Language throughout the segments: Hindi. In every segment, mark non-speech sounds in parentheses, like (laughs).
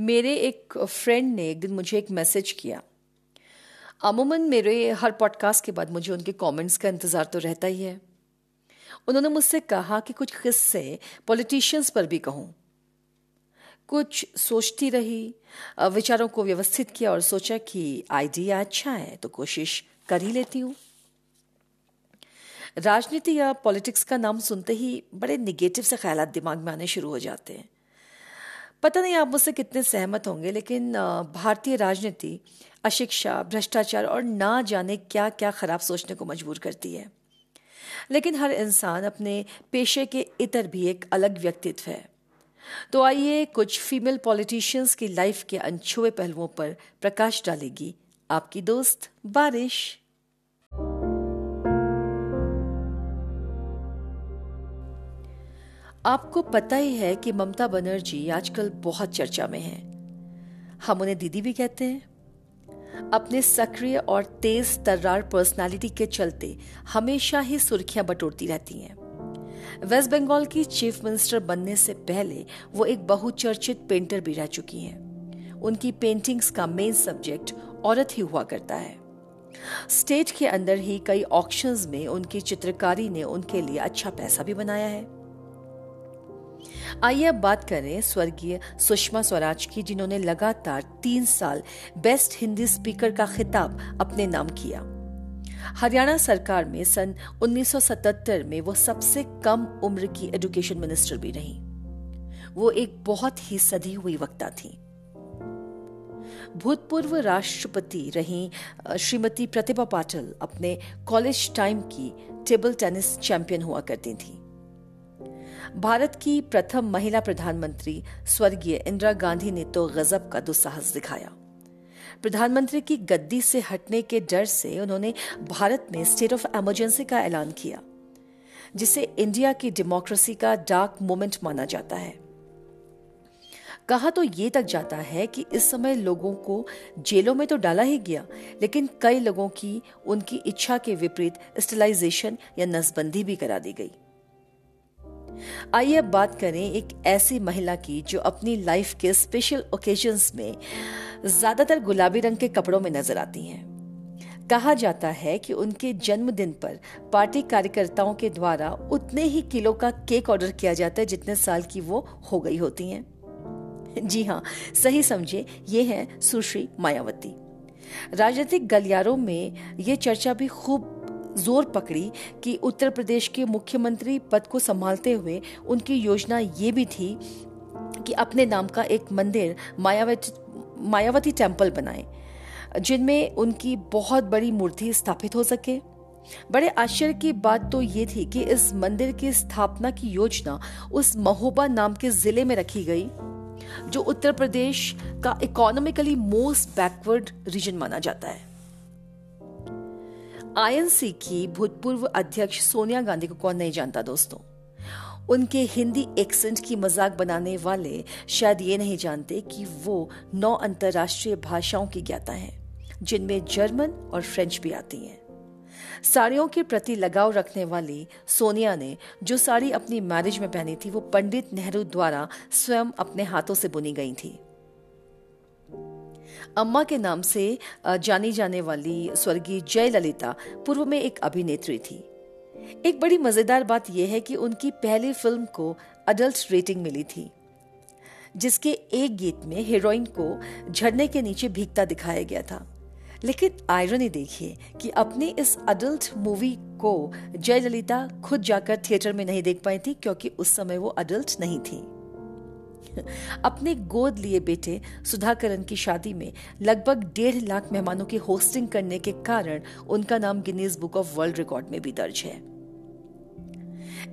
मेरे एक फ्रेंड ने एक दिन मुझे एक मैसेज किया। अमूमन मेरे हर पॉडकास्ट के बाद मुझे उनके कमेंट्स का इंतज़ार तो रहता ही है। उन्होंने मुझसे कहा कि कुछ किस्से पॉलिटिशियंस पर भी कहूँ। कुछ सोचती रही विचारों को व्यवस्थित किया और सोचा कि आइडिया अच्छा है तो कोशिश कर ही लेती हूँ। राजनीति या पॉलिटिक्स का नाम सुनते ही बड़े निगेटिव से ख्याल दिमाग में आने शुरू हो जाते हैं। पता नहीं आप मुझसे कितने सहमत होंगे, लेकिन भारतीय राजनीति अशिक्षा, भ्रष्टाचार और ना जाने क्या क्या खराब सोचने को मजबूर करती है। लेकिन हर इंसान अपने पेशे के इतर भी एक अलग व्यक्तित्व है। तो आइए कुछ फीमेल पॉलिटिशियंस की लाइफ के अनछुए पहलुओं पर प्रकाश डालेगी आपकी दोस्त बारिश। आपको पता ही है कि ममता बनर्जी आजकल बहुत चर्चा में हैं। हम उन्हें दीदी भी कहते हैं। अपने सक्रिय और तेज तर्रार पर्सनालिटी के चलते हमेशा ही सुर्खियाँ बटोरती रहती हैं। वेस्ट बंगाल की चीफ मिनिस्टर बनने से पहले वो एक बहुचर्चित पेंटर भी रह चुकी हैं। उनकी पेंटिंग्स का मेन सब्जेक्ट औरत ही हुआ करता है। स्टेट के अंदर ही कई ऑक्शंस में उनकी चित्रकारी ने उनके लिए अच्छा पैसा भी बनाया है। आइए अब बात करें स्वर्गीय सुषमा स्वराज की, जिन्होंने लगातार तीन साल बेस्ट हिंदी स्पीकर का खिताब अपने नाम किया। हरियाणा सरकार में सन 1977 में वो सबसे कम उम्र की एजुकेशन मिनिस्टर भी रही। वो एक बहुत ही सदी हुई वक्ता थी। भूतपूर्व राष्ट्रपति रही श्रीमती प्रतिभा पाटिल अपने कॉलेज टाइम की टेबल टेनिस चैंपियन हुआ करती थी। भारत की प्रथम महिला प्रधानमंत्री स्वर्गीय इंदिरा गांधी ने तो गजब का दुस्साहस दिखाया। प्रधानमंत्री की गद्दी से हटने के डर से उन्होंने भारत में स्टेट ऑफ़ इमरजेंसी का ऐलान किया, जिसे इंडिया की डेमोक्रेसी का डार्क मोमेंट माना जाता है। कहा तो ये तक जाता है कि इस समय लोगों को जेलों में तो डाला ही गया, लेकिन कई लोगों की उनकी इच्छा के विपरीत स्टेलाइजेशन या नसबंदी भी करा दी गई। आइए अब बात करें एक ऐसी महिला की जो अपनी लाइफ के स्पेशल ओकेजन्स में ज़्यादातर गुलाबी रंग के कपड़ों में नज़र आती हैं। कहा जाता है कि उनके जन्मदिन पर पार्टी कार्यकर्ताओं के द्वारा उतने ही किलो का केक ऑर्डर किया जाता है जितने साल की वो हो गई होती हैं। जी हाँ सही समझे, ये है सुश्री मायावती। राजनीतिक गलियारों में ये चर्चा भी खूब ज़ोर पकड़ी कि उत्तर प्रदेश के मुख्यमंत्री पद को संभालते हुए उनकी योजना ये भी थी कि अपने नाम का एक मंदिर मायावती मायावती टेंपल बनाए, जिनमें उनकी बहुत बड़ी मूर्ति स्थापित हो सके। बड़े आश्चर्य की बात तो ये थी कि इस मंदिर की स्थापना की योजना उस महोबा नाम के ज़िले में रखी गई, जो उत्तर प्रदेश का इकोनॉमिकली मोस्ट बैकवर्ड रीजन माना जाता है। आईएनसी की भूतपूर्व अध्यक्ष सोनिया गांधी को कौन नहीं जानता दोस्तों? उनके हिंदी एक्सेंट की मज़ाक बनाने वाले शायद ये नहीं जानते कि वो नौ अंतरराष्ट्रीय भाषाओं की ज्ञाता हैं, जिनमें जर्मन और फ्रेंच भी आती हैं। साड़ियों के प्रति लगाव रखने वाली सोनिया ने जो साड़ी अपनी मैरिज में पहनी थी, वो पंडित नेहरू द्वारा स्वयं अपने हाथों से बुनी गई थी। अम्मा के नाम से जानी जाने वाली स्वर्गीय जयललिता पूर्व में एक अभिनेत्री थी। एक बड़ी मज़ेदार बात यह है कि उनकी पहली फ़िल्म को अडल्ट रेटिंग मिली थी, जिसके एक गीत में हीरोइन को झरने के नीचे भीगता दिखाया गया था। लेकिन आयरनी देखिए कि अपनी इस अडल्ट मूवी को जयललिता खुद जाकर थिएटर में नहीं देख पाई थी, क्योंकि उस समय वो अडल्ट नहीं थी। (laughs) अपने गोद लिए बेटे सुधाकरण की शादी में लगभग डेढ़ लाख मेहमानों की होस्टिंग करने के कारण उनका नाम Guinness Book of World Record में भी दर्ज है।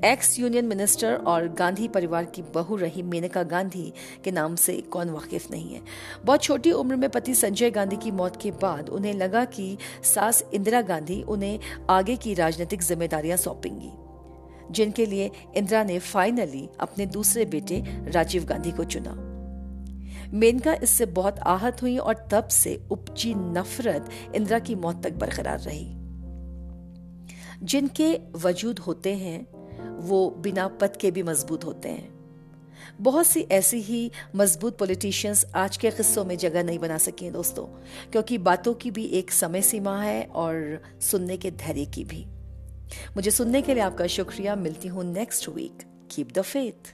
एक्स यूनियन मिनिस्टर और गांधी परिवार की बहू रही मेनका गांधी के नाम से कौन वाकिफ नहीं है। बहुत छोटी उम्र में पति संजय गांधी की मौत के बाद उन्हें लगा कि सास इंदिरा गांधी उन्हें आगे की राजनीतिक जिम्मेदारियाँ सौंपेंगी। जिनके लिए इंदिरा ने फाइनली अपने दूसरे बेटे राजीव गांधी को चुना। मेनका इससे बहुत आहत हुई और तब से उपजी नफरत इंदिरा की मौत तक बरकरार रही। जिनके वजूद होते हैं, वो बिना पद के भी मज़बूत होते हैं। बहुत सी ऐसी ही मज़बूत पॉलिटिशियंस आज के किस्सों में जगह नहीं बना सके हैं दोस्तों, क्योंकि बातों की भी एक समय सीमा है और सुनने के धैर्य की भी। मुझे सुनने के लिए आपका शुक्रिया। मिलती हूँ next week keep the faith